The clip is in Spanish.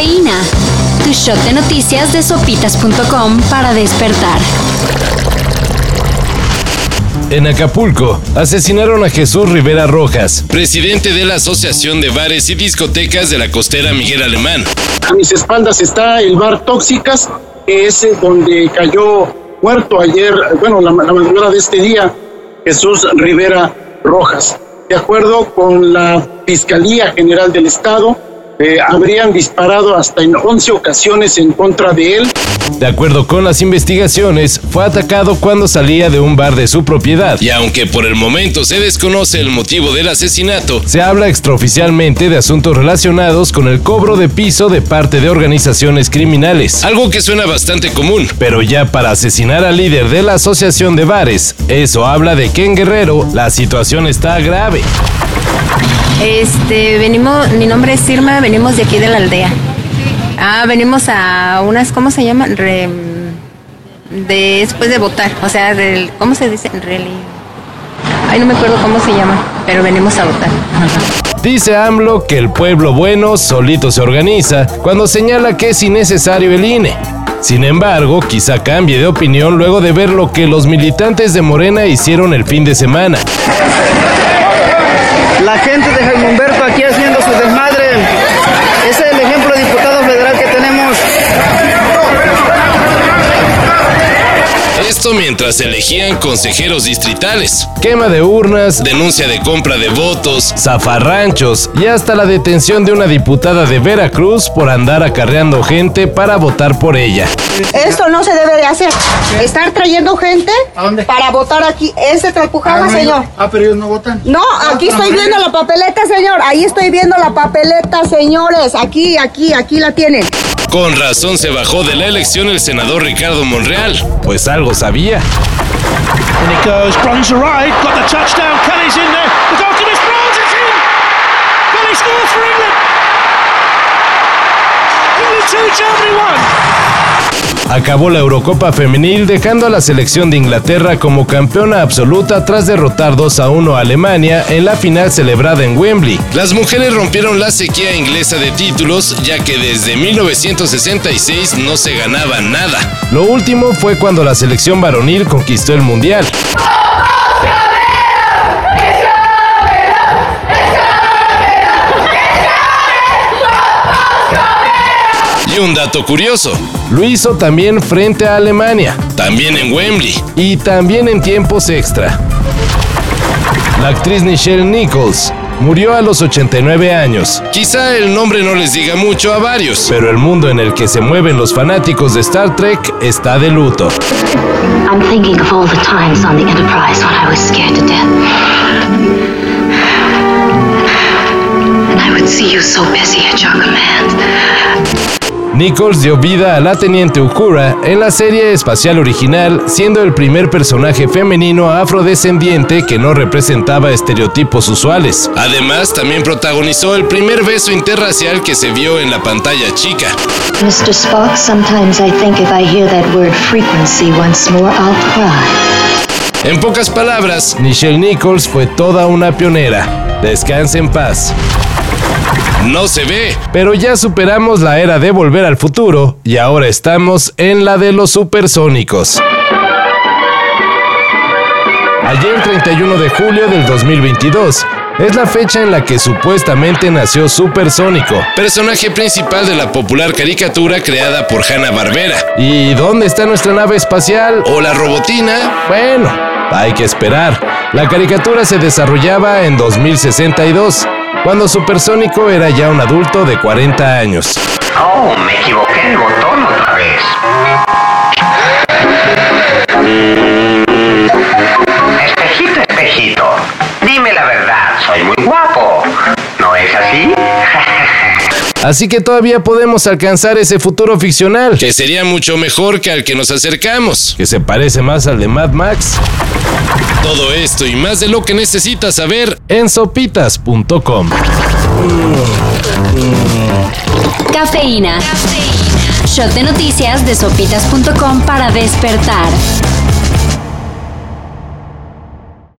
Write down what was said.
Cafeína. Tu shot de noticias de sopitas.com para despertar. En Acapulco, asesinaron a Jesús Rivera Rojas, presidente de la Asociación de Bares y Discotecas de la Costera Miguel Alemán. A mis espaldas está el bar Tóxicas, que es donde cayó muerto ayer, bueno, la, la madrugada de este día, Jesús Rivera Rojas. De acuerdo con la Fiscalía General del Estado, eh, habrían disparado hasta en 11 ocasiones en contra de él. De acuerdo con las investigaciones, fue atacado cuando salía de un bar de su propiedad. Y aunque por el momento se desconoce el motivo del asesinato, se habla extraoficialmente de asuntos relacionados con el cobro de piso de parte de organizaciones criminales. Algo que suena bastante común, pero ya para asesinar al líder de la Asociación de Bares, eso habla de que en Guerrero la situación está grave. Este, venimos, mi nombre es Irma, venimos de aquí de la aldea. Ah, venimos a unas, ¿cómo se llaman? Re- después de votar, o sea, ¿cómo se dice? Ay, no me acuerdo cómo se llama, pero venimos a votar. Dice AMLO que el pueblo bueno solito se organiza cuando señala que es innecesario el INE. Sin embargo, quizá cambie de opinión luego de ver lo que los militantes de Morena hicieron el fin de semana. La gente de mientras elegían consejeros distritales. Quema de urnas, denuncia de compra de votos, zafarranchos y hasta la detención de una diputada de Veracruz por andar acarreando gente para votar por ella. Esto no se debe de hacer. Estar trayendo gente ¿A dónde? para votar aquí. Ese Tlalpujagua, Ah, señor. Ah, pero ellos no votan. No, aquí estoy viendo la papeleta, señor. Ahí estoy viendo la papeleta, señores. Aquí, aquí, aquí la tienen. Con razón se bajó de la elección el senador Ricardo Monreal, pues algo sabía. And it goes, runs right, got the touchdown, Kelly's in there, the goalkeeper throws it in! Kelly scores for England! England 2, Germany 1! Acabó la Eurocopa femenil dejando a la selección de Inglaterra como campeona absoluta tras derrotar 2 a 1 a Alemania en la final celebrada en Wembley. Las mujeres rompieron la sequía inglesa de títulos ya que desde 1966 no se ganaba nada. Lo último fue cuando la selección varonil conquistó el mundial. Y un dato curioso, lo hizo también frente a Alemania, también en Wembley y también en tiempos extra. La actriz Nichelle Nichols murió a los 89 años. Quizá el nombre no les diga mucho a varios, pero el mundo en el que se mueven los fanáticos de Star Trek está de luto. I'm thinking of all the times on the Enterprise when I was scared to death. I would see you so busy at. Nichols dio vida a la teniente Uhura en la serie espacial original, siendo el primer personaje femenino afrodescendiente que no representaba estereotipos usuales. Además, también protagonizó el primer beso interracial que se vio en la pantalla chica. Mr. Spock, sometimes I think if I hear that word frequency once more, I'll cry. En pocas palabras, Nichelle Nichols fue toda una pionera. Descanse en paz. No se ve, pero ya superamos la era de volver al futuro y ahora estamos en la de los supersónicos. Ayer 31 de julio del 2022 es la fecha en la que supuestamente nació Supersónico, personaje principal de la popular caricatura creada por Hanna-Barbera. ¿Y dónde está nuestra nave espacial? ¿O la robotina? Bueno, hay que esperar. La caricatura se desarrollaba en 2062, cuando Supersónico era ya un adulto de 40 años. Oh, me equivoqué Así que todavía podemos alcanzar ese futuro ficcional, que sería mucho mejor que al que nos acercamos, que se parece más al de Mad Max. Todo esto y más de lo que necesitas saber en sopitas.com. Cafeína. Shot de noticias de sopitas.com para despertar.